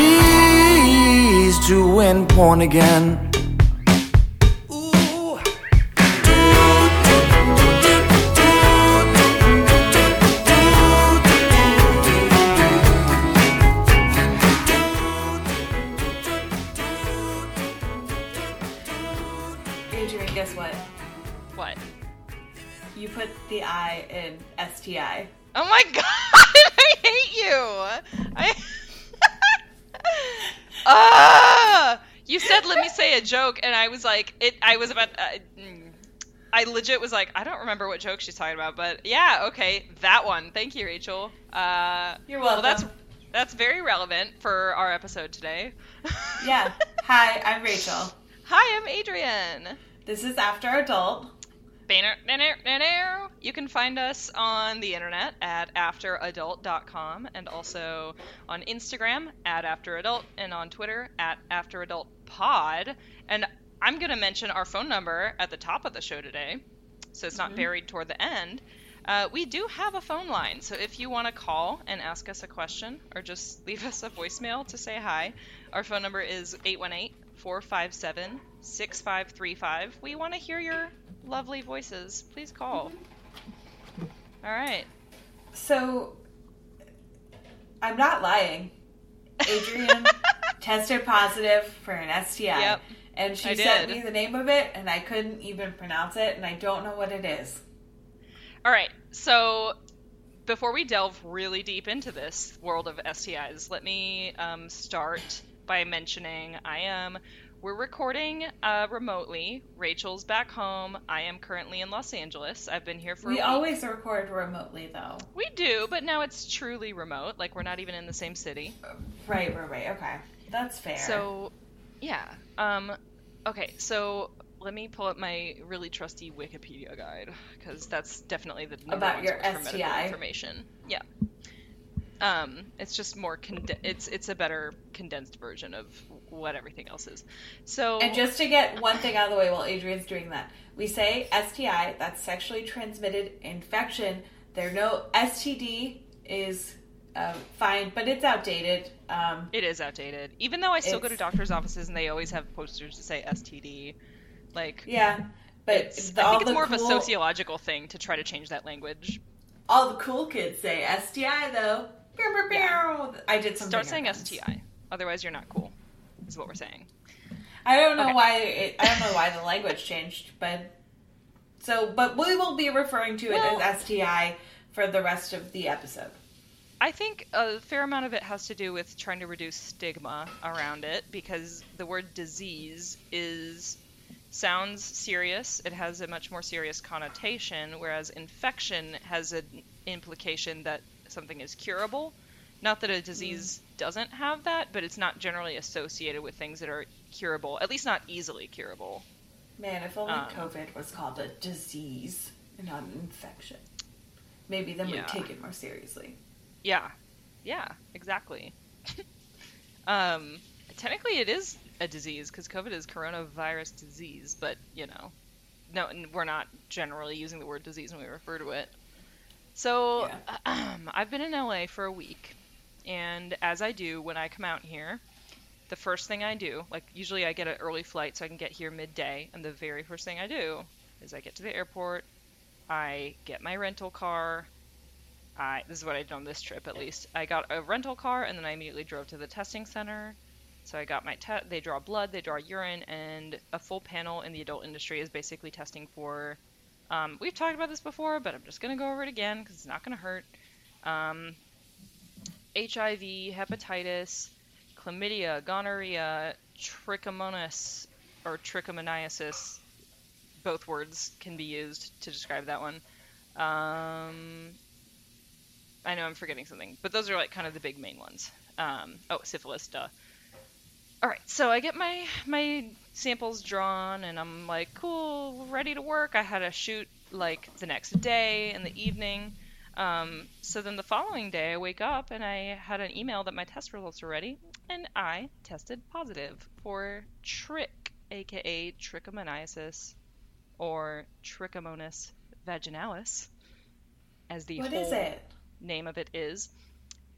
She's doing porn again. Adrian, guess what? What? You put the I in STI. Oh my god, I hate you. I. Ah! you said let me say a joke, and I was like, it. I was about. Uh, mm. I legit was like, I don't remember what joke she's talking about, but yeah, okay, that one. Thank you, Rachel. Uh, You're welcome. well, that's that's very relevant for our episode today. Yeah. Hi, I'm Rachel. Hi, I'm Adrian. This is After Adult. You can find us on the internet at afteradult.com and also on Instagram at afteradult and on Twitter at afteradultpod. And I'm going to mention our phone number at the top of the show today, so it's not buried toward the end. Uh, we do have a phone line, so if you want to call and ask us a question or just leave us a voicemail to say hi, our phone number is 818 457 6535. We want to hear your lovely voices. Please call. All right. So, I'm not lying. Adrian tested positive for an STI. Yep, And she I sent did. me the name of it, and I couldn't even pronounce it, and I don't know what it is. All right. So before we delve really deep into this world of STIs, let me um, start by mentioning I am. We're recording uh, remotely. Rachel's back home. I am currently in Los Angeles. I've been here for. a We always record remotely, though. We do, but now it's truly remote. Like we're not even in the same city. Right, right, right. Okay. That's fair. So, yeah. Um, okay, so let me pull up my really trusty Wikipedia guide because that's definitely the number About your STI? information. Yeah. Um, it's just more conden- it's it's a better condensed version of what everything else is. So And just to get one thing out of the way while Adrian's doing that, we say STI, that's sexually transmitted infection. There no STD is uh, fine, but it's outdated. Um, it is outdated. Even though I still go to doctors' offices and they always have posters to say STD, like yeah, but it's, the- I think it's more of a sociological thing to try to change that language. All the cool kids say STI though. Yeah. I did something. Start saying. STI. Otherwise, you're not cool. Is what we're saying. I don't know Okay. why. It, I don't know why the language changed, but so but we will be referring to it Well- as STI for the rest of the episode. I think a fair amount of it has to do with trying to reduce stigma around it because the word disease is sounds serious. It has a much more serious connotation, whereas infection has an implication that something is curable. Not that a disease mm. Doesn't have that, but it's not generally associated with things that are curable, at least not easily curable. Man, if only Um, COVID was called a disease and not an infection. Maybe then Yeah. we'd take it more seriously. Yeah, yeah, exactly. um, technically, it is a disease because COVID is coronavirus disease, but you know, no, we're not generally using the word disease when we refer to it. So, I've been in LA for a week, and as I do when I come out here, the first thing I do, like usually I get an early flight so I can get here midday, and the very first thing I do is I get to the airport, I get my rental car, I this is what I did on this trip at least. I got a rental car and then I immediately drove to the testing center. So I got my te- they draw blood, they draw urine, and a full panel in the adult industry is basically testing for. Um, we've talked about this before, but I'm just gonna go over it again because it's not gonna hurt. Um, HIV, hepatitis, chlamydia, gonorrhea, trichomonas or trichomoniasis. Both words can be used to describe that one. Um, I know I'm forgetting something, but those are like kind of the big main ones. Um, oh, syphilis, duh. All right, so I get my my samples drawn, and I'm like, cool, ready to work. I had a shoot like the next day in the evening. Um, so then the following day, I wake up and I had an email that my test results were ready, and I tested positive for trich, aka trichomoniasis, or Trichomonas vaginalis, as the What whole is it? name of it is.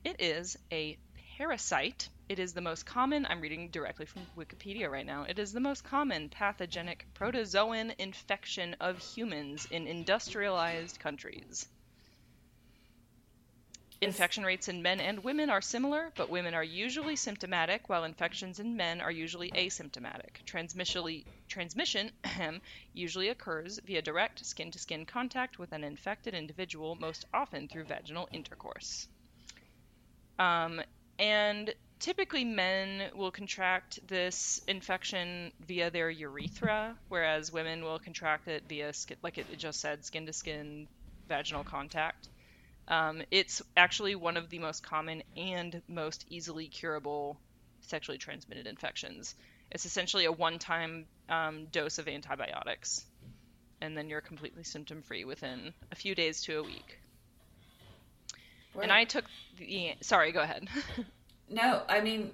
It is a parasite. It is the most common, I'm reading directly from Wikipedia right now. It is the most common pathogenic protozoan infection of humans in industrialized countries. Infection rates in men and women are similar, but women are usually symptomatic, while infections in men are usually asymptomatic. Transmission usually occurs via direct skin to skin contact with an infected individual, most often through vaginal intercourse. Um, and typically, men will contract this infection via their urethra, whereas women will contract it via, like it just said, skin to skin vaginal contact. Um, it's actually one of the most common and most easily curable sexually transmitted infections. It's essentially a one time um, dose of antibiotics, and then you're completely symptom free within a few days to a week. And I took the. Sorry, go ahead. no, I mean,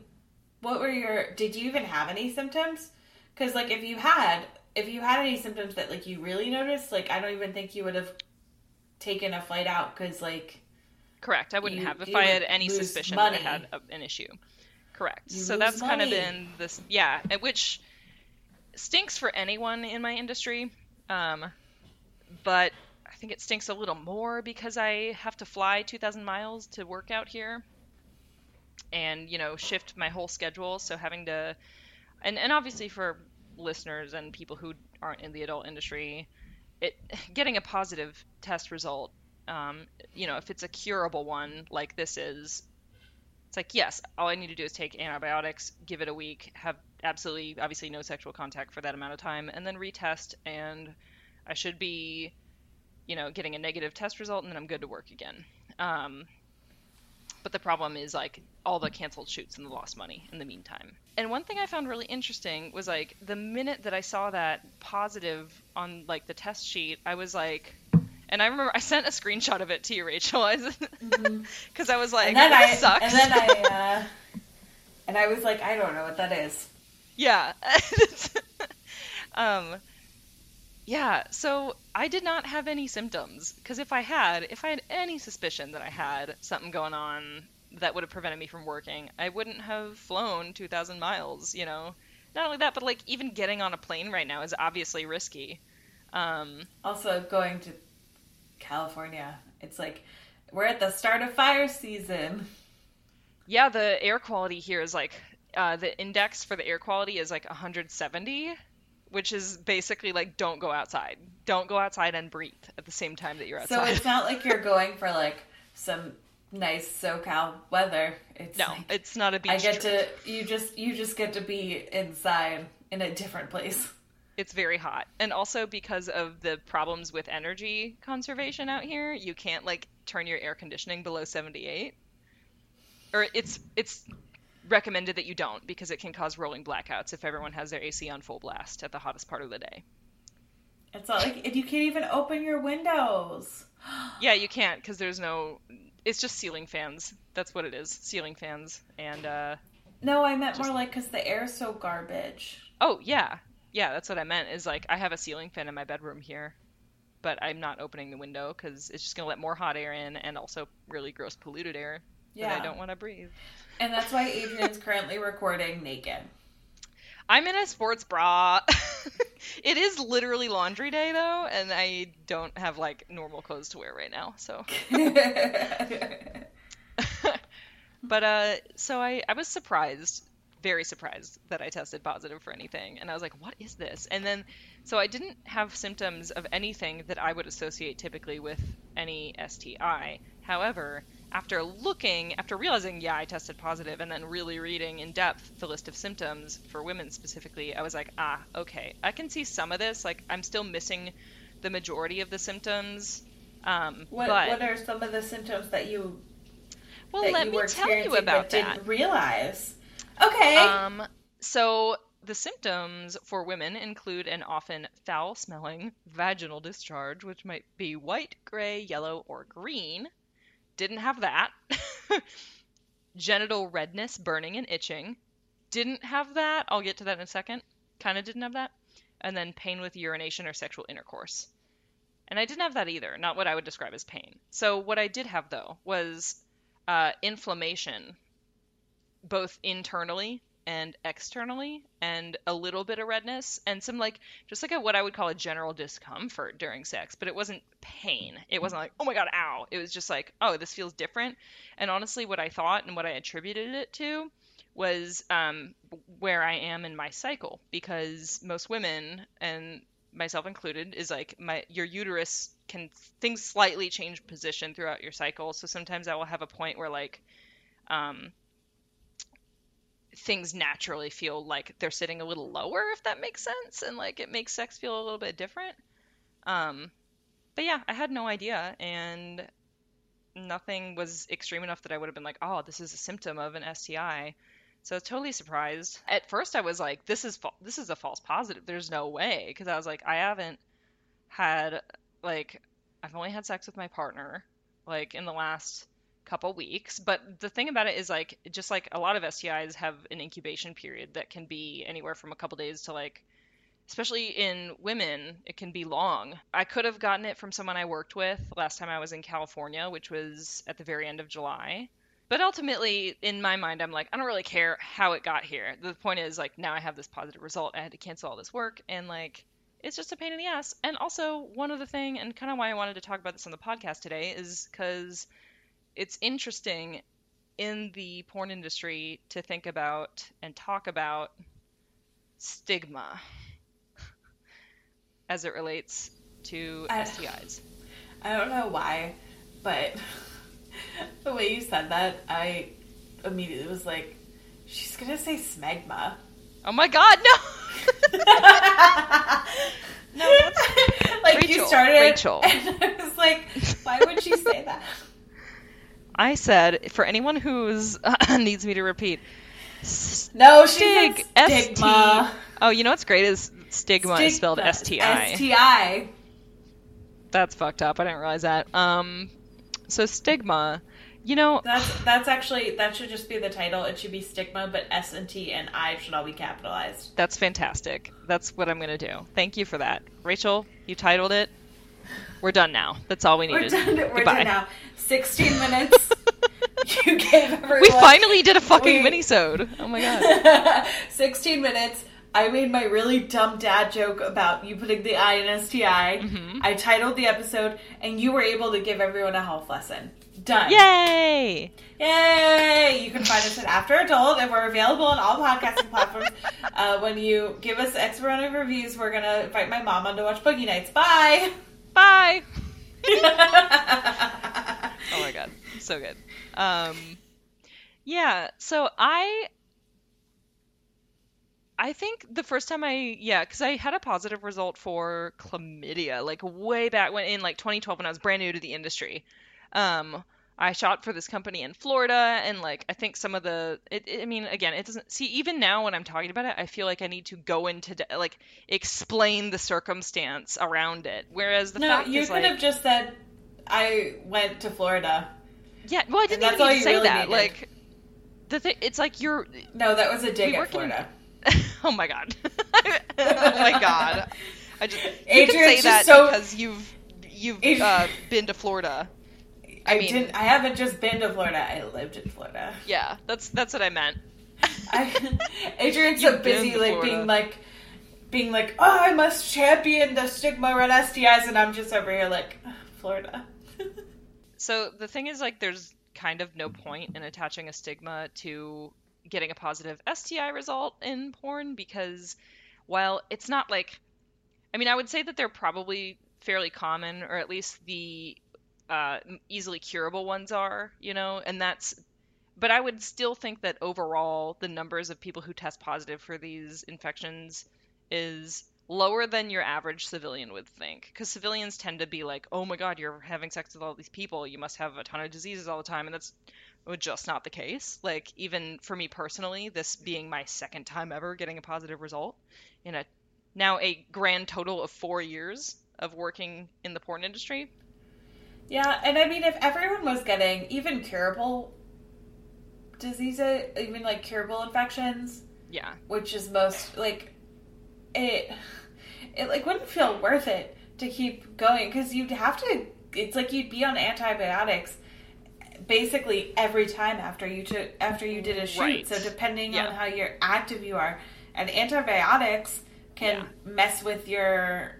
what were your. Did you even have any symptoms? Because, like, if you had. If you had any symptoms that like you really noticed, like I don't even think you would have taken a flight out because like correct. I wouldn't you, have. If i had any suspicion money. that i had a, an issue. Correct. You so that's money. kind of been this yeah which stinks for anyone in my industry um, but i think it stinks a little more because i have to fly 2000 miles to work out here and you know shift my whole schedule. So having to and, and obviously for listeners and people who aren't in the adult industry it getting a positive test result, um, you know, if it's a curable one like this is, it's like yes, all I need to do is take antibiotics, give it a week, have absolutely obviously no sexual contact for that amount of time, and then retest, and I should be, you know, getting a negative test result, and then I'm good to work again. Um, but the problem is like all the canceled shoots and the lost money in the meantime. And one thing I found really interesting was like the minute that I saw that positive on like the test sheet, I was like, and I remember I sent a screenshot of it to you, Rachel, because mm-hmm. I was like, and then I, sucks. And then I, uh, and I was like, I don't know what that is. Yeah. um, yeah, so I did not have any symptoms because if I had, if I had any suspicion that I had something going on that would have prevented me from working, I wouldn't have flown 2,000 miles, you know. Not only that, but like even getting on a plane right now is obviously risky. Um, also, going to California, it's like we're at the start of fire season. Yeah, the air quality here is like uh, the index for the air quality is like 170 which is basically like don't go outside. Don't go outside and breathe at the same time that you're outside. So it's not like you're going for like some nice SoCal weather. It's no, like, it's not a beach. I get trip. to you just you just get to be inside in a different place. It's very hot, and also because of the problems with energy conservation out here, you can't like turn your air conditioning below 78. Or it's it's recommended that you don't because it can cause rolling blackouts if everyone has their AC on full blast at the hottest part of the day. It's not like you can't even open your windows. yeah, you can't because there's no. It's just ceiling fans. That's what it is. Ceiling fans and. uh No, I meant just... more like because the air's so garbage. Oh yeah, yeah. That's what I meant. Is like I have a ceiling fan in my bedroom here, but I'm not opening the window because it's just gonna let more hot air in and also really gross polluted air yeah. that I don't want to breathe. And that's why Adrian's currently recording naked. I'm in a sports bra. it is literally laundry day though, and I don't have like normal clothes to wear right now, so. but uh so I I was surprised, very surprised that I tested positive for anything, and I was like, "What is this?" And then so I didn't have symptoms of anything that I would associate typically with any STI. However, after looking, after realizing, yeah, I tested positive, and then really reading in depth the list of symptoms for women specifically, I was like, ah, okay, I can see some of this. Like, I'm still missing the majority of the symptoms. Um, what, but, what are some of the symptoms that you well that let you me tell you about that didn't realize okay um so the symptoms for women include an often foul smelling vaginal discharge which might be white gray yellow or green didn't have that. Genital redness, burning, and itching. Didn't have that. I'll get to that in a second. Kind of didn't have that. And then pain with urination or sexual intercourse. And I didn't have that either. Not what I would describe as pain. So what I did have though was uh, inflammation both internally and externally and a little bit of redness and some like just like a what I would call a general discomfort during sex, but it wasn't pain. It wasn't like, "Oh my god, ow." It was just like, "Oh, this feels different." And honestly, what I thought and what I attributed it to was um, where I am in my cycle because most women and myself included is like my your uterus can things slightly change position throughout your cycle. So sometimes I will have a point where like um, things naturally feel like they're sitting a little lower, if that makes sense, and like it makes sex feel a little bit different. Um, but yeah, I had no idea, and nothing was extreme enough that I would have been like, oh, this is a symptom of an STI. So I was totally surprised. At first, I was like, this is fa- this is a false positive. There's no way, because I was like, I haven't had like I've only had sex with my partner like in the last couple weeks. But the thing about it is like just like a lot of STIs have an incubation period that can be anywhere from a couple days to like especially in women, it can be long. I could have gotten it from someone I worked with last time I was in California, which was at the very end of July. But ultimately, in my mind, I'm like, I don't really care how it got here. The point is, like, now I have this positive result. I had to cancel all this work, and like, it's just a pain in the ass. And also, one other thing, and kind of why I wanted to talk about this on the podcast today, is because it's interesting in the porn industry to think about and talk about stigma as it relates to I- STIs. I don't know why, but the way you said that, I immediately was like, she's gonna say smegma. Oh my god, no! no, that's like Rachel, you started, Rachel. and I was like, why would she say that? I said for anyone who's needs me to repeat. No, she said S T. stigma. Oh, you know what's great is stigma, is spelled S T I. That's fucked up. I didn't realize that. Um, so stigma, you know, That's that's actually that should just be the title. It should be stigma, but S and T and I should all be capitalized. that's fantastic. That's what I'm gonna do. Thank you for that, Rachel. You titled it. We're done now. That's all we We're needed. done. We're Goodbye. done now. Sixteen minutes. you gave everyone. We finally did a fucking We- minisode. Oh my god. 16 minutes. I made my really dumb dad joke about you putting the I in STI. Mm-hmm. I titled the episode, and you were able to give everyone a health lesson. Done. Yay! Yay! You can find us at After Adult, and we're available on all podcasting platforms. Uh, when you give us X amount of reviews, we're gonna invite my mom on to watch Boogie Nights. Bye! Bye. Oh my god, so good. Um, yeah, so I, I think the first time I, yeah, because I had a positive result for chlamydia, like way back when in like 2012 when I was brand new to the industry. Um, I shot for this company in Florida, and like I think some of the, it, it- I mean, again, it doesn't see even now when I'm talking about it, I feel like I need to go into de- like explain the circumstance around it. Whereas the no, fact you is could like, have just said, I went to Florida. Yeah, well, I didn't even all need to say really that. needed. Like, the thing, it's like you're. No, that was a dig We at work in- Florida. oh my god. oh my god. I just you can say that so- because you've you've uh, been to Florida. I, mean- didn't. I haven't just been to Florida. I lived in Florida. Yeah, that's that's what I meant. I, Adrian's so busy, like Florida. being like, being like, oh, I must champion the stigma around STIs, and I'm just over here like, Florida. So the thing is, like, there's kind of no point in attaching a stigma to getting a positive STI result in porn because while it's not like, I mean, I would say that they're probably fairly common, or at least the uh, easily curable ones are, you know, and that's. But I would still think that overall, the numbers of people who test positive for these infections is lower than your average civilian would think. Because civilians tend to be like oh my god you're having sex with all these people. You must have a ton of diseases all the time. And that's just not the case. Like even for me personally this being my second time ever getting a positive result in a now a grand total of four years of working in the porn industry Yeah, and I mean, if everyone was getting even curable diseases, even like curable infections, yeah which is most like it, it like wouldn't feel worth it to keep going because you'd have to. It's like you'd be on antibiotics basically every time after you took after you did a shoot. Right. So depending Yeah. on how you're active you are, and antibiotics can Yeah. mess with your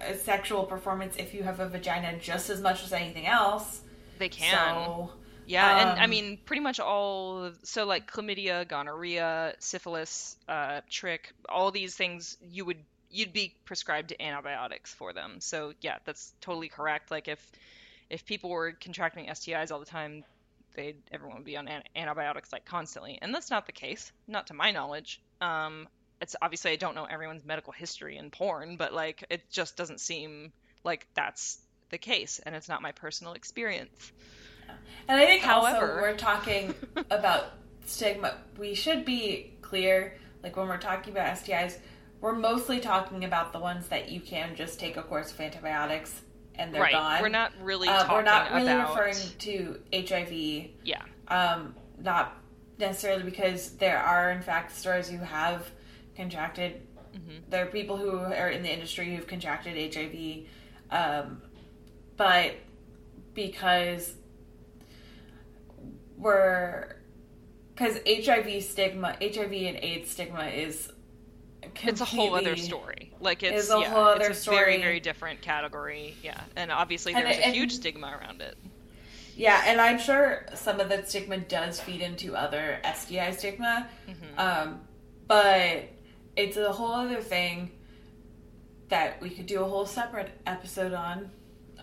uh, sexual performance if you have a vagina just as much as anything else. They can. So Yeah, and I Um, mean, pretty much all. So, like chlamydia, gonorrhea, syphilis, uh, trich, all these things, you would you'd be prescribed antibiotics for them. So, yeah, that's totally correct. Like if if people were contracting STIs all the time, they'd everyone would be on an- antibiotics like constantly, and that's not the case, not to my knowledge. Um, it's obviously I don't know everyone's medical history in porn, but like it just doesn't seem like that's the case, and it's not my personal experience. And I think However- also we're talking about stigma. We should be clear, like when we're talking about STIs, we're mostly talking about the ones that you can just take a course of antibiotics and they're right. gone. We're not really Uh, talking we're not really about referring to HIV. yeah. Um, not necessarily because there are in fact stories who have contracted. Mm-hmm. There are people who are in the industry who've contracted HIV, um, but because we're because HIV stigma, HIV and AIDS stigma is It's a whole other story. Like it's a yeah, whole other it's a very story. very different category. Yeah, and obviously And there's it- a and- huge stigma around it. Yeah, and I'm sure some of that stigma does feed into other STI stigma, Mm-hmm. um, but it's a whole other thing that we could do a whole separate episode on.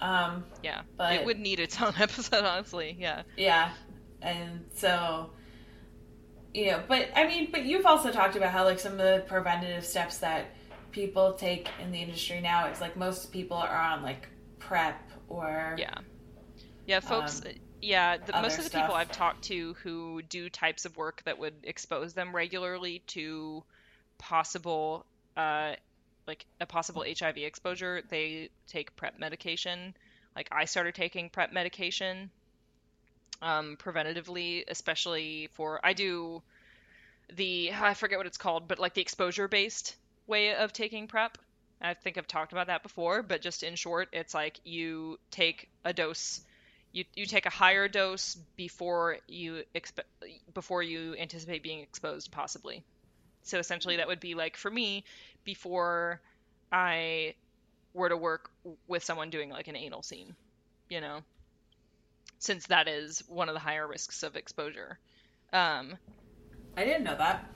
Um, Yeah, But- it would need its own episode, honestly. Yeah, yeah, and so you know, but I mean, but you've also talked about how like some of the preventative steps that people take in the industry now is like most people are on like prep or yeah, yeah, folks. Um, yeah, the, most of the people. I've talked to who do types of work that would expose them regularly to possible, uh, like a possible HIV exposure, they take PrEP medication. Like I started taking PrEP medication um, preventatively, especially for I do the I forget what it's called, but like the exposure based way of taking PrEP. I think I've talked about that before, but just in short, it's like you take a dose, you you take a higher dose before you expe- before you anticipate being exposed, possibly. So essentially, that would be like for me, before I were to work with someone doing like an anal scene, you know, since that is one of the higher risks of exposure. Um, I didn't know that.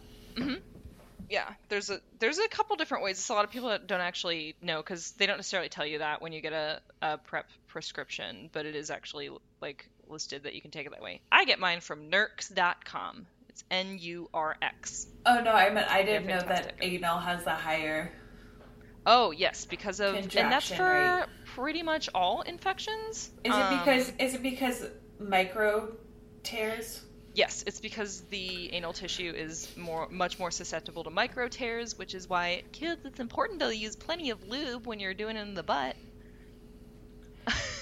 yeah, there's a there's a couple different ways. It's a lot of people that don't actually know because they don't necessarily tell you that when you get a, a prep prescription, but it is actually like listed that you can take it that way. I get mine from Nurx.com. It's N U R X. Oh no, I meant I didn't know that anal has the higher. Oh yes, because of and that's for rate. pretty much all infections. Is Um, it because is it because micro tears? Yes, it's because the anal tissue is more, much more susceptible to micro tears, which is why, kids, it's important to use plenty of lube when you're doing it in the butt.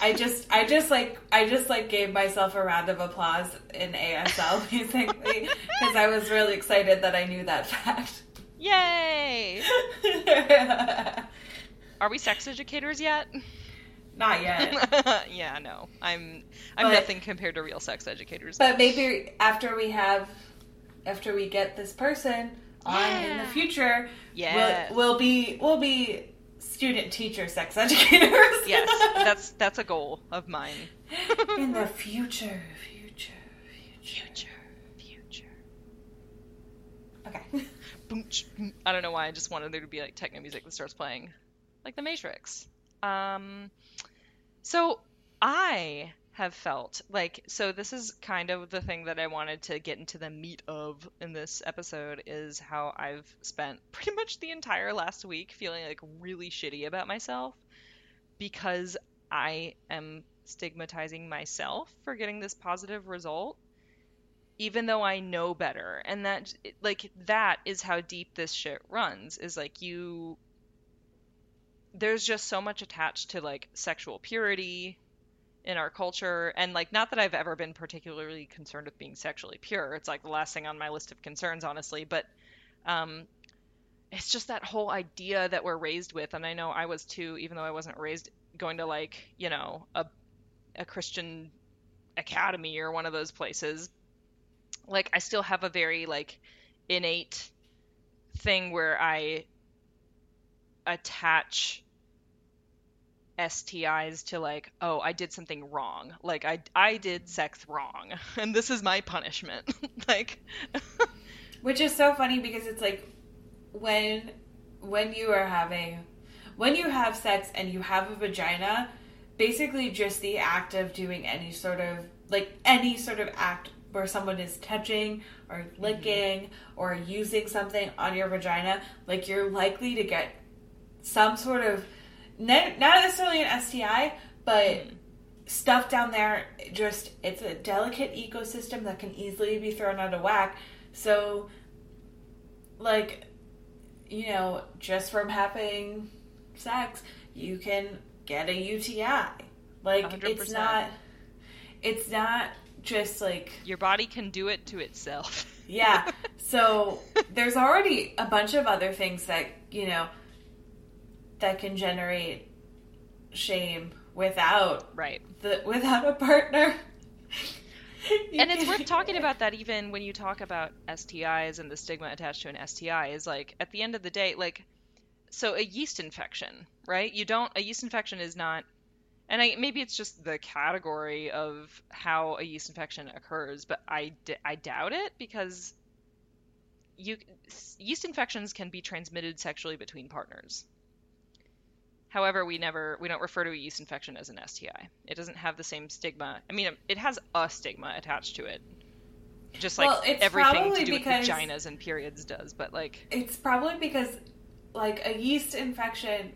I just I just like I just like gave myself a round of applause in ASL basically because I was really excited that I knew that fact. Yay! Are we sex educators yet? Not yet. yeah, no. I'm I'm But- nothing compared to real sex educators. But maybe after we have, after we get this person on in the future, yeah, we'll, we'll be we'll be student teacher sex educators. yes, that's that's a goal of mine. in the future, future, future. future, future. Okay. Boom. I don't know why. I just wanted there to be like techno music that starts playing, like The Matrix. Um, so I have felt like so this is kind of the thing that I wanted to get into the meat of in this episode is how I've spent pretty much the entire last week feeling like really shitty about myself because I am stigmatizing myself for getting this positive result even though I know better. And that like that is how deep this shit runs is like you there's just so much attached to like sexual purity in our culture and like not that I've ever been particularly concerned with being sexually pure. It's like the last thing on my list of concerns honestly, but um it's just that whole idea that we're raised with and I know I was too even though I wasn't raised going to like, you know, a a Christian academy or one of those places, like I still have a very like innate thing where I attach STIs to like, oh, I did something wrong. Like I I did sex wrong and this is my punishment. like Which is so funny because it's like when when you are having when you have sex and you have a vagina, basically just the act of doing any sort of like any sort of act where someone is touching or licking mm-hmm. or using something on your vagina, like you're likely to get some sort of not necessarily an STI, but mm-hmm. stuff down there. Just it's a delicate ecosystem that can easily be thrown out of whack. So, like, you know, just from having sex, you can get a UTI. Like 100%. it's not it's not just like your body can do it to itself. yeah. So there's already a bunch of other things that, you know, that can generate shame without right the without a partner. and it's worth talking about that even when you talk about STIs and the stigma attached to an STI is like at the end of the day like so a yeast infection, right? You don't a yeast infection is not and I, maybe it's just the category of how a yeast infection occurs, but I, d- I doubt it because you yeast infections can be transmitted sexually between partners. However, we never we don't refer to a yeast infection as an STI. It doesn't have the same stigma. I mean, it has a stigma attached to it, just like well, everything to do with vaginas and periods does. But like, it's probably because like a yeast infection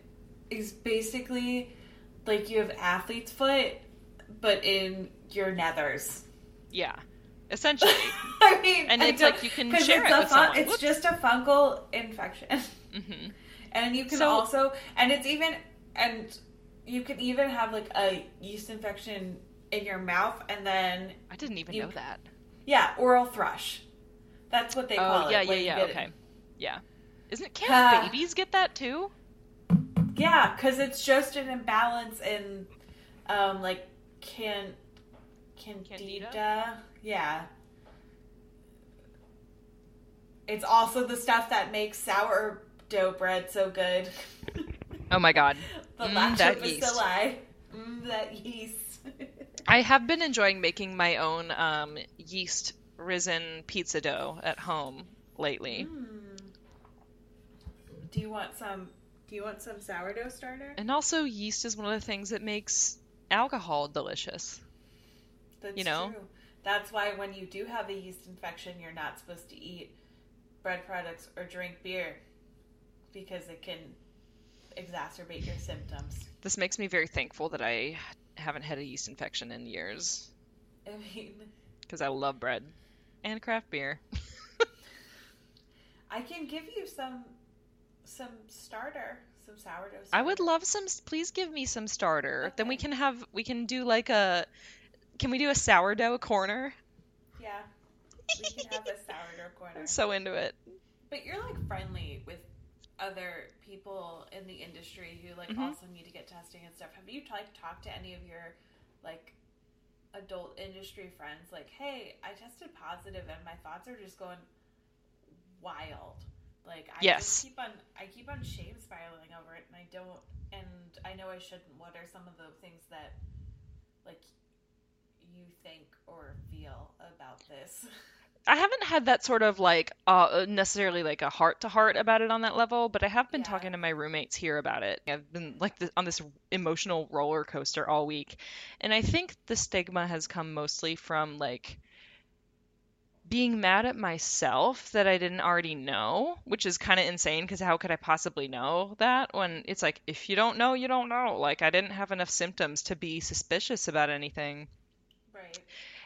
is basically like you have athlete's foot, but in your nethers. Yeah, essentially. I mean, and it's like you can share it with fun, someone. It's Whoops. just a fungal infection, mm-hmm. And you can so, also, and it's even, and you can even have like a yeast infection in your mouth, and then I didn't even you, know that. Yeah, oral thrush. That's what they oh, call yeah, it. Yeah, yeah, yeah. Okay. It. Yeah. Isn't? Can't uh, babies get that too? Yeah, because it's just an imbalance in, um, like can, candida. candida. Yeah. It's also the stuff that makes sourdough bread so good. Oh my god. the mm, that yeast. Mm, that yeast. I have been enjoying making my own um, yeast risen pizza dough at home lately. Mm. Do you want some do you want some sourdough starter? And also, yeast is one of the things that makes alcohol delicious. That's you know? true. That's why when you do have a yeast infection, you're not supposed to eat bread products or drink beer because it can exacerbate your symptoms. This makes me very thankful that I haven't had a yeast infection in years. I mean, because I love bread and craft beer. I can give you some some starter, some sourdough. Starter. I would love some. Please give me some starter. Okay. Then we can have we can do like a. Can we do a sourdough corner? Yeah, we can have a sourdough corner. I'm so into it. But you're like friendly with other people in the industry who like mm-hmm. also need to get testing and stuff. Have you like talked to any of your like adult industry friends? Like, hey, I tested positive and my thoughts are just going wild. Like I yes. keep on I keep on shame spiraling over it and I don't and I know I shouldn't. What are some of the things that like you think or feel about this? I haven't had that sort of like uh, necessarily like a heart to heart about it on that level, but I have been yeah. talking to my roommates here about it. I've been like the, on this emotional roller coaster all week, and I think the stigma has come mostly from like being mad at myself that I didn't already know, which is kind of insane because how could I possibly know that when it's like, if you don't know, you don't know. Like, I didn't have enough symptoms to be suspicious about anything. Right.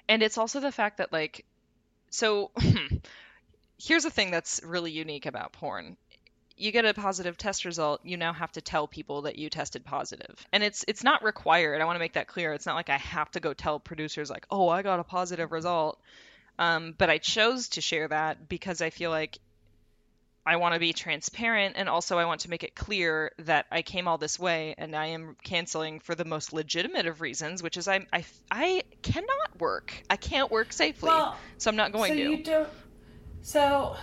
And it's also the fact that, like, so here's a thing that's really unique about porn. You get a positive test result, you now have to tell people that you tested positive. And it's it's not required. I want to make that clear. It's not like I have to go tell producers like, "Oh, I got a positive result." Um, but I chose to share that because I feel like I want to be transparent and also I want to make it clear that I came all this way and I am canceling for the most legitimate of reasons, which is I I, I cannot work. I can't work safely. Well, so I'm not going so to. you don't. So,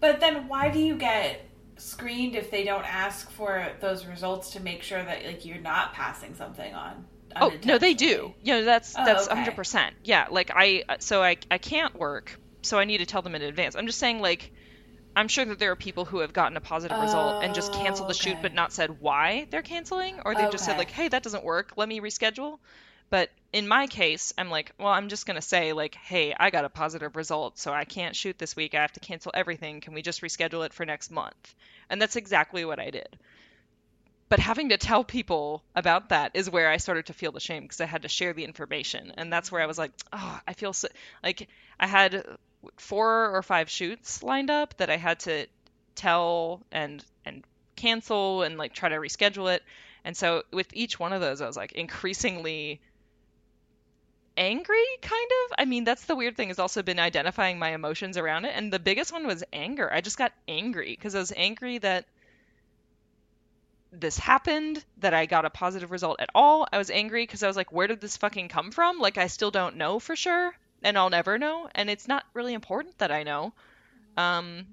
but then why do you get screened if they don't ask for those results to make sure that like you're not passing something on? Oh no, they do. unintentionally? You know that's Oh, that's okay. hundred percent. Yeah, like I so I I can't work, so I need to tell them in advance. I'm just saying like I'm sure that there are people who have gotten a positive result and just canceled the shoot Oh, but not said why they're canceling, or they've just said like, hey, that doesn't work, let me reschedule. But in my case, I'm like, well, I'm just gonna say like, hey, I got a positive result, so I can't shoot this week. I have to cancel everything. Can we just reschedule it for next month? And that's exactly what I did but having to tell people about that is where I started to feel the shame because I had to share the information, and that's where I was like, oh, I feel so like I had four or five shoots lined up that I had to tell and and cancel and like try to reschedule it, and so with each one of those, I was like increasingly angry kind of. I mean that's the weird thing has also been identifying my emotions around it. And the biggest one was anger. I just got angry because i was angry that this happened, that I got a positive result at all. I was angry because I was like, where did this fucking come from? Like, I still don't know for sure, and I'll never know, and it's not really important that I know. Um,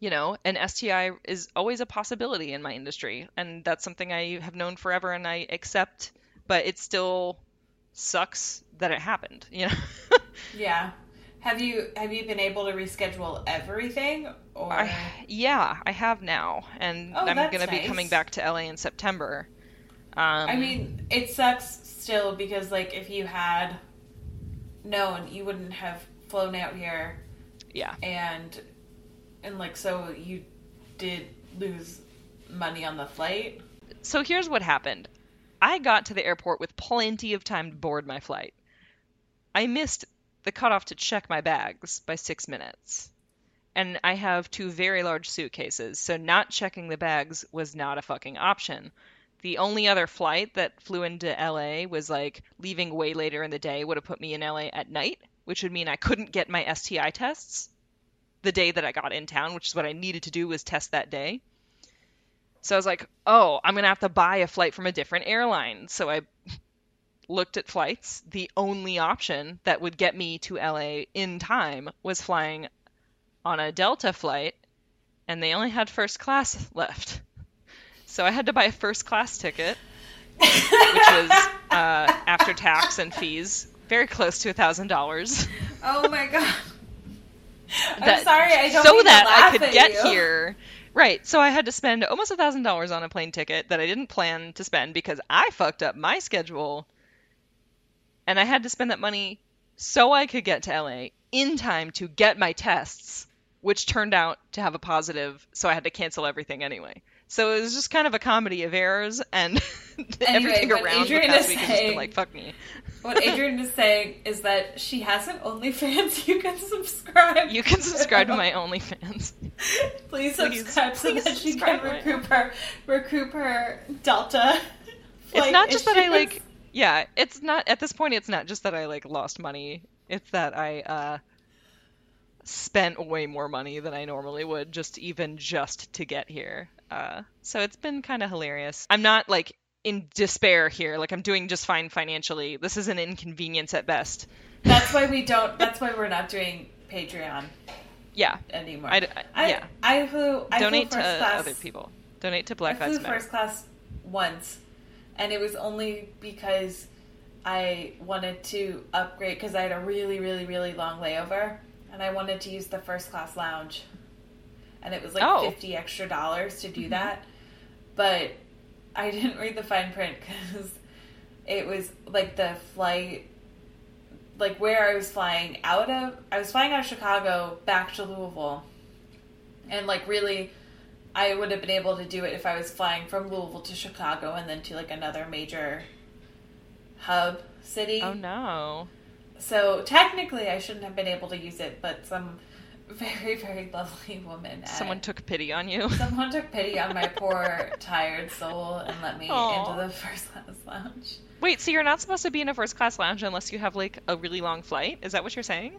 you know, an STI is always a possibility in my industry, and that's something I have known forever and I accept, but it still sucks that it happened, you know? Yeah. Have you have you been able to reschedule everything or I, yeah, I have now, and Oh, I'm gonna be coming back to LA in September. Um, I mean, it sucks still because like if you had known, you wouldn't have flown out here yeah. and and like so you did lose money on the flight. So here's what happened. I got to the airport with plenty of time to board my flight. I missed the cutoff to check my bags by six minutes. And I have two very large suitcases, so not checking the bags was not a fucking option. The only other flight that flew into LA was like leaving way later in the day would have put me in LA at night, which would mean I couldn't get my STI tests the day that I got in town, which is what I needed to do was test that day. So I was like, oh, I'm going to have to buy a flight from a different airline. So I looked at flights. The only option that would get me to LA in time was flying on a Delta flight, and they only had first class left. So I had to buy a first class ticket, which was uh, after tax and fees, very close to a thousand dollars. Oh my god. I'm that- sorry, I don't so that I could get you. here. Right. So I had to spend almost a thousand dollars on a plane ticket that I didn't plan to spend because I fucked up my schedule, and I had to spend that money so I could get to LA in time to get my tests, which turned out to have a positive. So I had to cancel everything anyway. So it was just kind of a comedy of errors, and everything around Adrian the past week has just been saying- like, fuck me. What Adrian is saying is that she has an OnlyFans you can subscribe. You can subscribe to my OnlyFans. Please Please, subscribe so please that she can recoup her recoup her Delta. it's not just that I issues. like yeah, it's not at this point it's not just that I like lost money. It's that I uh spent way more money than I normally would just even just to get here. Uh so it's been kind of hilarious. I'm not like in despair here. Like I'm doing just fine financially. This is an inconvenience at best. That's why we don't. That's why we're not doing Patreon Yeah. anymore. I, I- yeah. I flew. I Donate flew to class, other people. Donate to Black Lives Matter. first class once, and it was only because I wanted to upgrade because I had a really, really, really long layover, and I wanted to use the first class lounge, and it was like Oh. fifty extra dollars to do mm-hmm. that, but I didn't read the fine print because it was like the flight. Like where I was flying out of, I was flying out of Chicago back to Louisville, and like really I would have been able to do it if I was flying from Louisville to Chicago and then to like another major hub city. Oh no. So technically, I shouldn't have been able to use it, but some very, very lovely woman. At, Someone took pity on you. someone took pity on my poor, tired soul and let me Aw. into the first class lounge. Wait, so you're not supposed to be in a first class lounge unless you have like a really long flight? Is that what you're saying?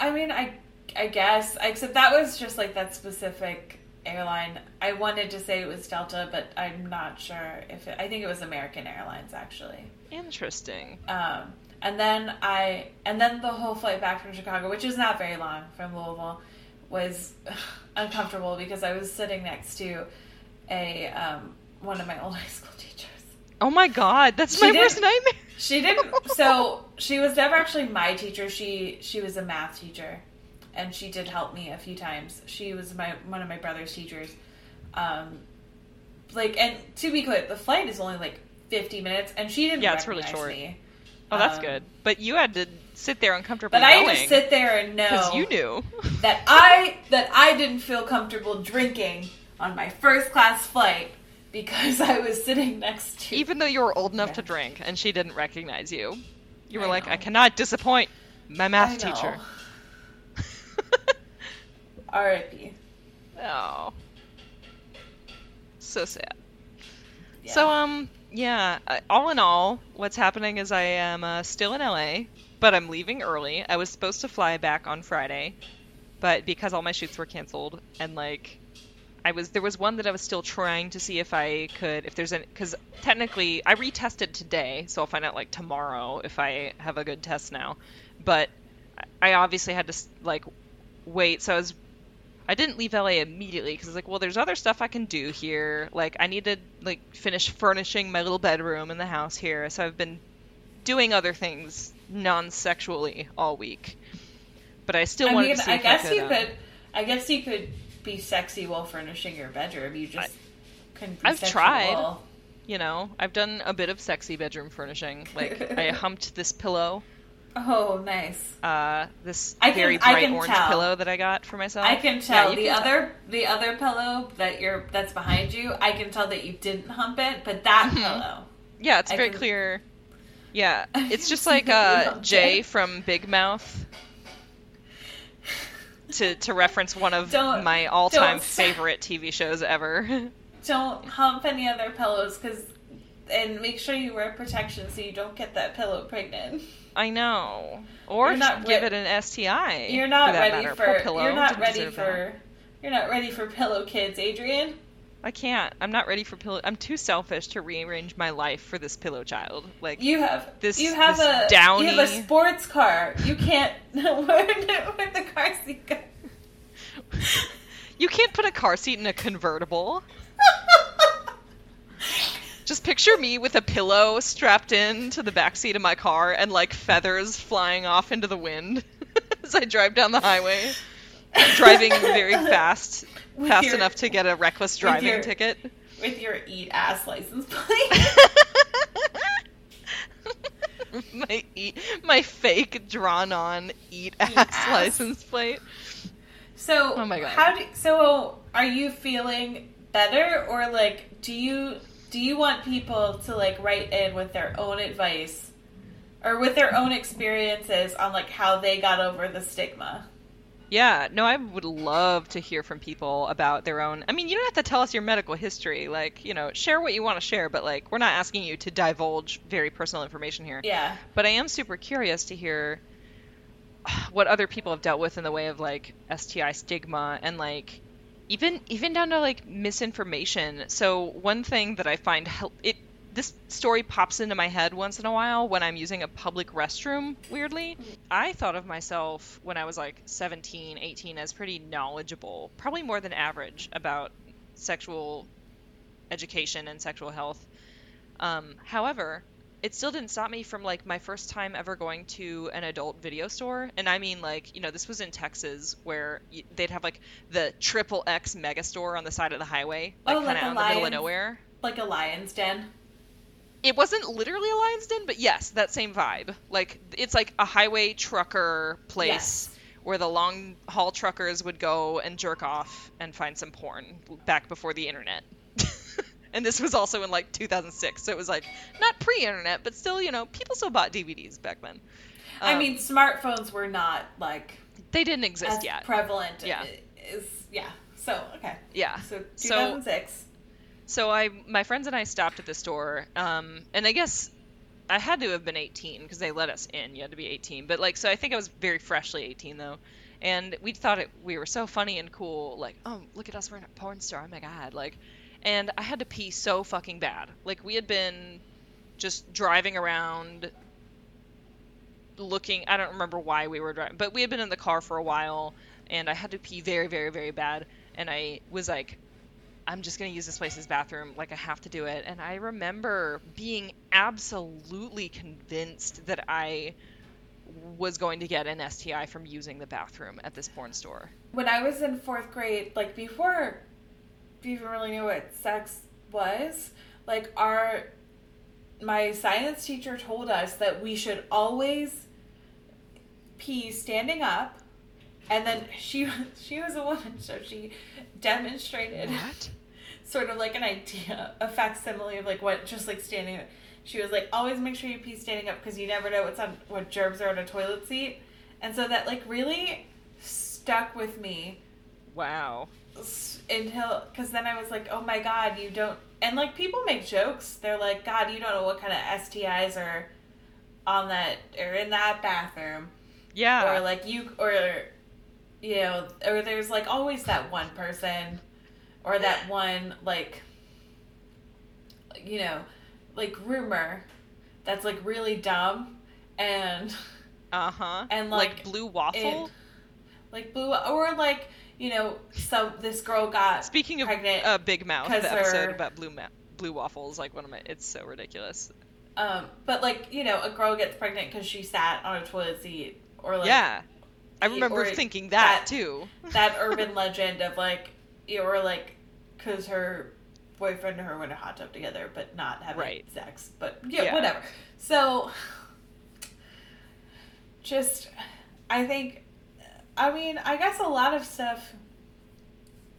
I mean, I I guess. Except that was just like that specific airline. I wanted to say it was Delta, but I'm not sure if it, I think it was American Airlines actually. Interesting. Um, and then I and then the whole flight back from Chicago, which is not very long from Louisville, was uncomfortable because I was sitting next to a um, one of my old high school teachers. Oh my god, that's She my did- worst nightmare. She didn't. So she was never actually my teacher. She she was a math teacher, and she did help me a few times. She was my one of my brother's teachers. Um, like, and to be clear, the flight is only like fifty minutes, and she didn't. Yeah, it's really short. Me. Oh, that's Um, good. But you had to sit there uncomfortably But I had to sit there and know because you knew. that I that I didn't feel comfortable drinking on my first class flight because I was sitting next to Even though you were old enough to drink and she didn't recognize you, you were I like, know. I cannot disappoint my math teacher. R.I.P. oh, so sad. Yeah. So um yeah, uh, all in all, what's happening is I am uh, still in LA, but I'm leaving early. I was supposed to fly back on Friday, but because all my shoots were canceled and like I was there was one that I was still trying to see if I could if there's an cuz technically I retested today, so I'll find out like tomorrow if I have a good test now. But I obviously had to like wait, so I was I didn't leave LA immediately because I was like, well, there's other stuff I can do here. Like, I need to like finish furnishing my little bedroom in the house here. So I've been doing other things non-sexually all week. But I still I wanted mean, to see I guess I could. you um, could. I guess you could be sexy while furnishing your bedroom. You just couldn't be I've tried. You know, I've done a bit of sexy bedroom furnishing. Like, I humped this pillow, Oh, nice. uh, this I can- very bright orange tell. pillow that I got for myself. I can tell you the can tell. other the other pillow that you're that's behind you. I can tell that you didn't hump it, but that Mhm. pillow. Yeah, it's I very can- clear. Yeah, it's just like uh, Jay it. from Big Mouth. To to reference one of Don't- my all time favorite TV shows ever. Don't hump any other pillows because, and make sure you wear protection so you don't get that pillow pregnant. I know. Or not give re- it an STI. You're not for ready matter. for. Pillow You're not ready deserve that. You're not ready for pillow kids, Adrian. I can't. I'm not ready for pillow. I'm too selfish to rearrange my life for this pillow child. Like You have This- You have this a downy- You have a sports car. You can't. where, where the car seat go? you can't put a car seat in a convertible. Just picture me with a pillow strapped in to the back seat of my car and like feathers flying off into the wind as I drive down the highway, driving very fast, With fast your- enough to get a reckless driving your- ticket. with your eat ass license plate. my eat, my fake drawn on eat ass, ass. license plate. So, Oh my God. how do so are you feeling better or like do you do you want people to like write in with their own advice or with their own experiences on like how they got over the stigma? Yeah, no, I would love to hear from people about their own. I mean, you don't have to tell us your medical history. Like, you know, share what you want to share, but like, we're not asking you to divulge very personal information here. Yeah. But I am super curious to hear what other people have dealt with in the way of like STI stigma and like even even down to like misinformation. So one thing that I find hel- it this story pops into my head once in a while when I'm using a public restroom weirdly. I thought of myself when I was like 17, 18 as pretty knowledgeable, probably more than average about sexual education and sexual health. Um, however, it still didn't stop me from like my first time ever going to an adult video store and i mean like you know this was in texas where y- they'd have like the triple x mega store on the side of the highway like Oh, kind of out in the middle of nowhere Like a lion's den. it wasn't literally a lion's den but yes that same vibe like it's like a highway trucker place Yes. where the long haul truckers would go and jerk off and find some porn back before the internet and this was also in like 2006 so it was like not pre-internet but still you know people still bought dvds back then I Um, mean, smartphones were not like they didn't exist as yet prevalent. Yeah. Is yeah. So okay. yeah So So- 2006. So I, my friends and I stopped at the store, um, and I guess I had to have been 18 because they let us in. You had to be 18, but like, so I think I was very freshly 18 though, and we thought it we were so funny and cool. Like, oh, look at us, we're in a porn star. Oh my god, like, and I had to pee so fucking bad. Like we had been just driving around looking I don't remember why we were driving, but we had been in the car for a while and I had to pee very very very bad and I was like I'm just going to use this place as bathroom like I have to do it and I remember being absolutely convinced that I was going to get an STI from using the bathroom at this porn store. When I was in 4th grade, like before even really knew what sex was, like our my science teacher told us that we should always pee standing up and then she she was a woman so she demonstrated What? sort of like an idea a facsimile of like what just like standing she was like always make sure you pee standing up because you never know what's on what germs are on a toilet seat and so that like really stuck with me Wow. Until because then I was like, oh my god, you don't. And like people make jokes. They're like, God, you don't know what kind of STIs are on that or in that bathroom, Yeah. or like you or you know, or there's like always that one person or that one like you know, like rumor that's like really dumb and uh-huh. and, like, like, blue waffle. it- like blue or like you know, so this girl got Speaking of pregnant. uh, Big Mouth, the episode about blue ma- blue waffles, like one of my, it's so ridiculous. Um, but like you know, a girl gets pregnant because she sat on a toilet seat, or like yeah, I remember thinking that, that- too. that urban legend of like, or like, because her boyfriend and her were in a hot tub together, but not having Right. sex. But yeah, Yeah. whatever. So, just, I think, I mean, I guess a lot of stuff.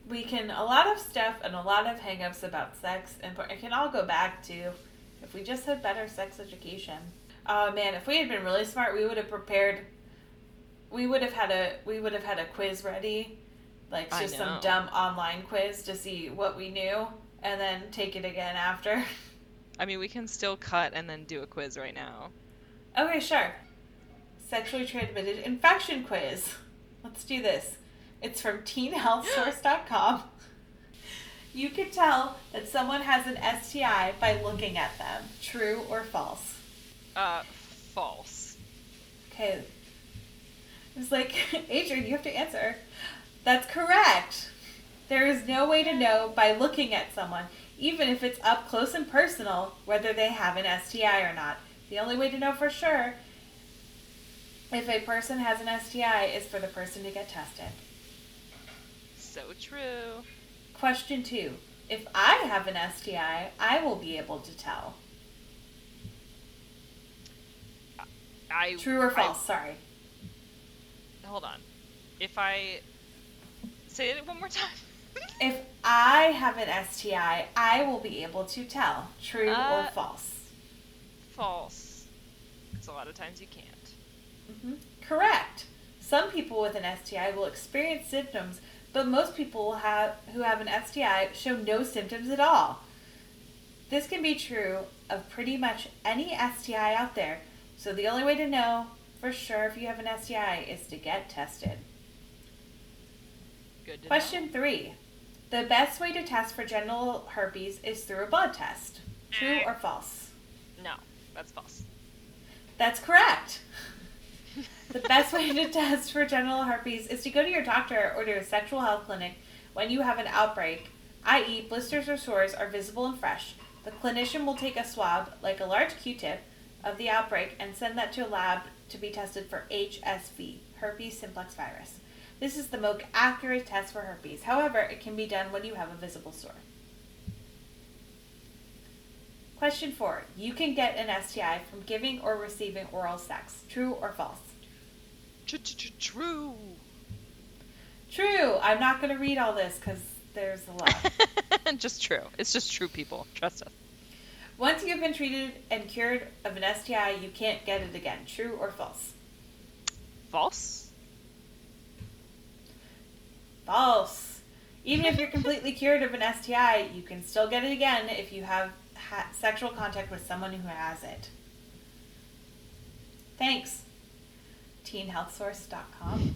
We can a lot of stuff and a lot of hangups about sex and it can all go back to if we just had better sex education. Oh man, if we had been really smart, we would have prepared. We would have had a we would have had a quiz ready, like just some dumb online quiz to see what we knew, and then take it again after. I mean, we can still cut and then do a quiz right now. okay, sure. Sexually transmitted infection quiz. Let's do this. It's from teenhealthsource.com. You can tell that someone has an STI by looking at them. True or false? Uh, false. Okay. It's like, Adrian, you have to answer. That's correct. There is no way to know by looking at someone, even if it's up close and personal, whether they have an STI or not. The only way to know for sure if a person has an STI is for the person to get tested. So true. Question two. If I have an STI, I will be able to tell. I True or I- false? Sorry. hold on. If I say it one more time. If I have an STI, I will be able to tell. True Uh, or false? false. Because a lot of times you can't. Correct. Some people with an STI will experience symptoms, but most people have, who have an STI show no symptoms at all. This can be true of pretty much any STI out there, so the only way to know for sure if you have an STI is to get tested. Good Question three. The best way to test for genital herpes is through a blood test. True eh. or false? No, that's false. That's correct. the best way to test for genital herpes is to go to your doctor or to a sexual health clinic when you have an outbreak, i.e., blisters or sores are visible and fresh. The clinician will take a swab, like a large Q tip, of the outbreak and send that to a lab to be tested for HSV, herpes simplex virus. This is the most accurate test for herpes. However, it can be done when you have a visible sore. Question four. You can get an STI from giving or receiving oral sex. True or false? True. True. I'm not going to read all this because there's a lot. just true. It's just true, people. Trust us. Once you've been treated and cured of an STI, you can't get it again. True or false? False. False. Even if you're completely cured of an STI, you can still get it again if you have ha- sexual contact with someone who has it. Thanks. teenhealthsource.com.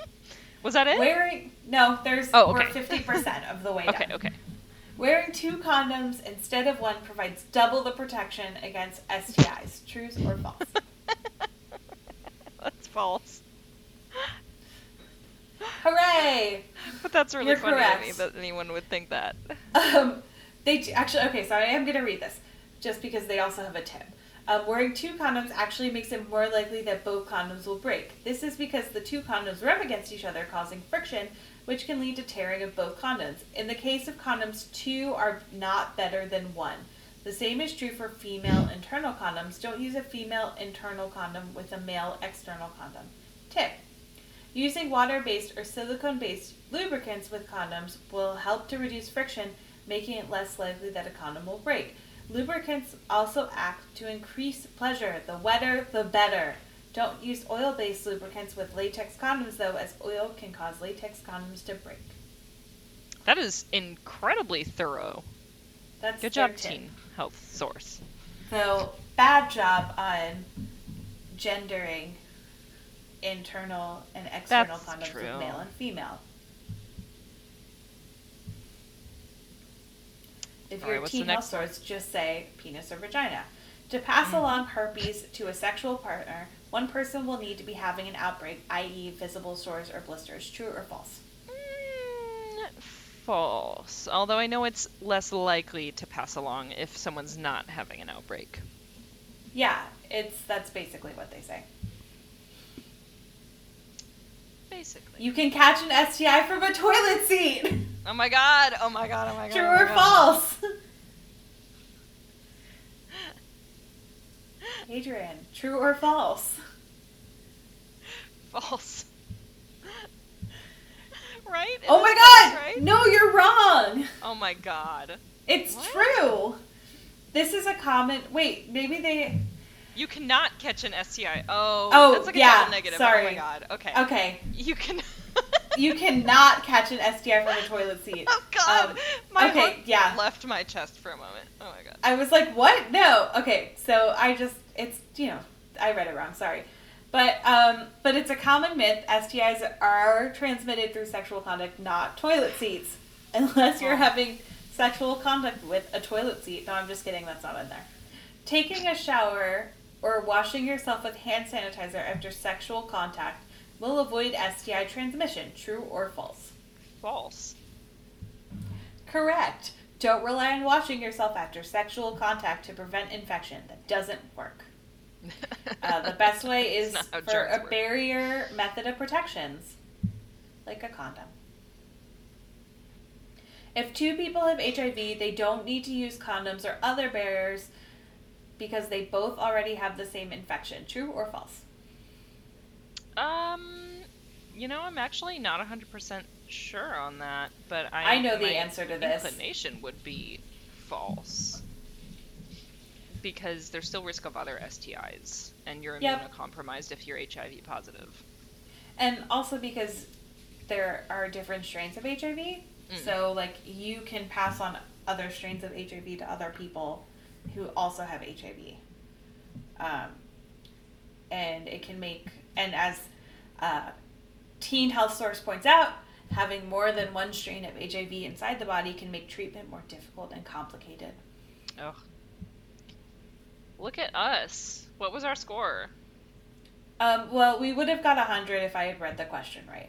Was that it? Wearing no, there's Oh, we're fifty percent of the way okay, done. okay. Wearing two condoms instead of one provides double the protection against STIs. True or false? That's false. Hooray! But that's really You're funny to me that anyone would think that. Um, they actually okay. So I am going to read this just because they also have a tip. Um, wearing two condoms actually makes it more likely that both condoms will break. This is because the two condoms rub against each other, causing friction, which can lead to tearing of both condoms. In the case of condoms, two are not better than one. The same is true for female internal condoms. Don't use a female internal condom with a male external condom. Tip. Using water based or silicone based lubricants with condoms will help to reduce friction, making it less likely that a condom will break. Lubricants also act to increase pleasure. The wetter, the better. Don't use oil based lubricants with latex condoms, though, as oil can cause latex condoms to break. That is incredibly thorough. That's Good job, tip. Teen Health Source. So, bad job on gendering internal and external That's condoms true. with male and female. If All you're right, a teen health source, just say penis or vagina. To pass Mm. along herpes to a sexual partner, one person will need to be having an outbreak, i.e., visible sores or blisters. True or false? Mm, false. Although I know it's less likely to pass along if someone's not having an outbreak. Yeah, it's that's basically what they say. Basically. You can catch an STI from a toilet seat. Oh my god! Oh my god! Oh my god! True oh or god. false? Adrian, true or false? False. right? Oh Isn't my false, god! Right? No, you're wrong! Oh my god. It's What? true! This is a common. Wait, maybe they. You cannot catch an STI. Oh, Oh, that's like a yeah, double negative. Oh sorry. my god. Okay. Okay, You can. you cannot catch an STI from a toilet seat. oh god. Um, my okay, yeah. left my chest for a moment. Oh my god. I was like, what? No. Okay, so I just, it's, you know, I read it wrong, sorry. But, um, but it's a common myth. STIs are transmitted through sexual contact, not toilet seats. Unless you're Oh. having sexual contact with a toilet seat. No, I'm just kidding, that's not in there. Taking a shower or washing yourself with hand sanitizer after sexual contact will avoid STI transmission. True or false? False. Correct. Don't rely on washing yourself after sexual contact to prevent infection. That doesn't work. Uh, the best way is for a work. barrier method of protections, like a condom. If two people have HIV, they don't need to use condoms or other barriers because they both already have the same infection. True or false? Um, you know, I'm actually not 100% sure on that, but I I know the answer to this. Inclination would be false. Because there's still risk of other STIs, and you're Yep. immunocompromised if you're HIV positive. And also because there are different strains of HIV. Mm. So, like, you can pass on other strains of HIV to other people who also have HIV. Um, and it can make, and as uh, Teen Health Source points out, having more than one strain of HIV inside the body can make treatment more difficult and complicated. Ugh. Look at us. What was our score? Um, well, we would have got 100 if I had read the question right.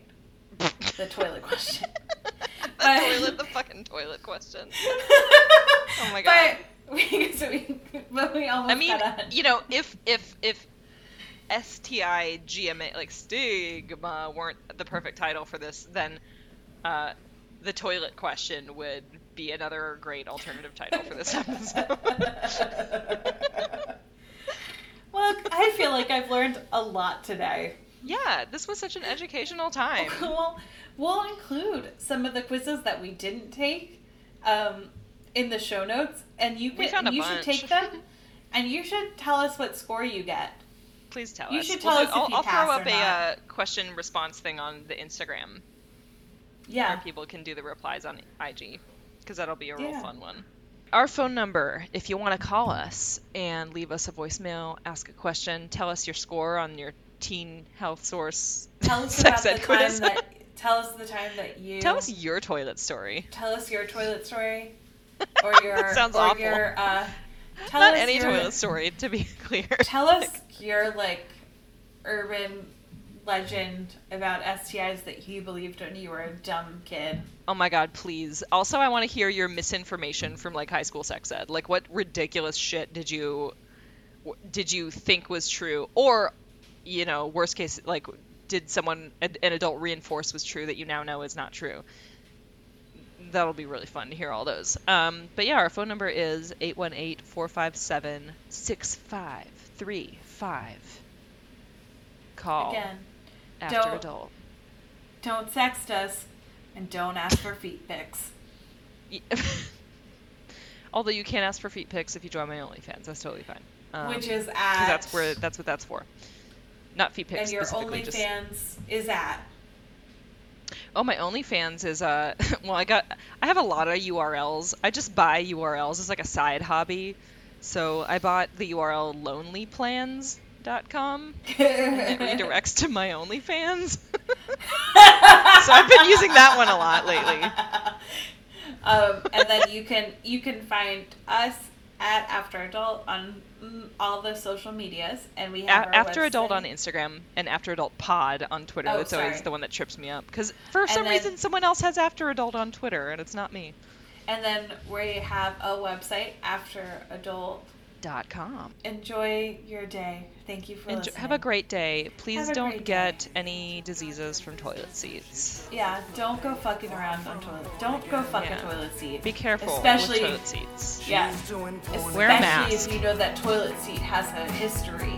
The toilet question. the But- toilet, the fucking toilet question. Oh my god. But so we, but we almost I mean, you know, if if if STI GMA like stigma weren't the perfect title for this, then uh, the toilet question would be another great alternative title for this episode. well, I feel like I've learned a lot today. yeah, this was such an educational time. well, we'll include some of the quizzes that we didn't take um, in the show notes, and you can you bunch. should take them, and you should tell us what score you get. Please tell You us. should We'll tell do- us if I'll, you I'll throw up a uh, question response thing on the Instagram Yeah. where people can do the replies on IG because that'll be a real Yeah. fun one. Our phone number, if you want to call us and leave us a voicemail, ask a question, tell us your score on your teen health source Tell us sex about ed the quiz. time that. Tell us the time that you. Tell us your toilet story. Tell us your toilet story, or your. Sounds or awful. Your, uh, tell Not us any your, toilet story, to be clear. Tell us your like urban legend about STIs that you believed when you were a dumb kid. Oh my god, please. Also, I want to hear your misinformation from like high school sex ed. Like, what ridiculous shit did you did you think was true, or you know, worst case, like, did someone an an adult reinforce was true that you now know is not true? That'll be really fun to hear all those. Um, but yeah, our phone number is 818-457-6535. Call Again, after don't- adult. don't sext us, and don't ask for feet pics. Although you can ask for feet pics if you join my OnlyFans, that's totally fine. Um, which is at. that's where that's what that's for. Not feet pics and your specifically. Just OnlyFans is at. Oh, my OnlyFans is uh well, I got I have a lot of URLs. I just buy URLs as like a side hobby. So I bought the URL lonelyplans.com and it redirects to my OnlyFans. so I've been using that one a lot lately. um, and then you can you can find us at After Adult on mm, all the social medias, and we have A- after adult on Instagram and after adult pod on Twitter. Oh, That's always the one that trips me up because for some then- reason someone else has after adult on Twitter and it's not me. And then we have a website, After Adult. Dot com. Enjoy your day. Thank you for Enjo- listening. have a great day. Please Have don't get day. any diseases from toilet seats. Yeah, don't go fucking around on toilet. Don't go fuck Yeah. a toilet seat. Be careful Especially- with toilet seats. Yeah. She's doing Especially Wear a mask. if you know that toilet seat has a history.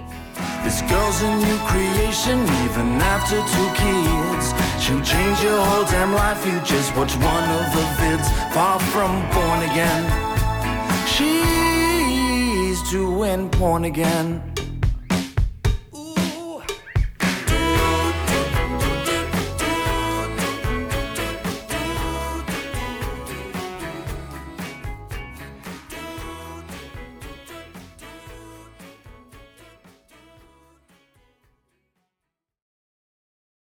This girl's a new creation, even after two kids. She'll change your whole damn life. You just watch one of the vids, far from born again. She's doing porn again.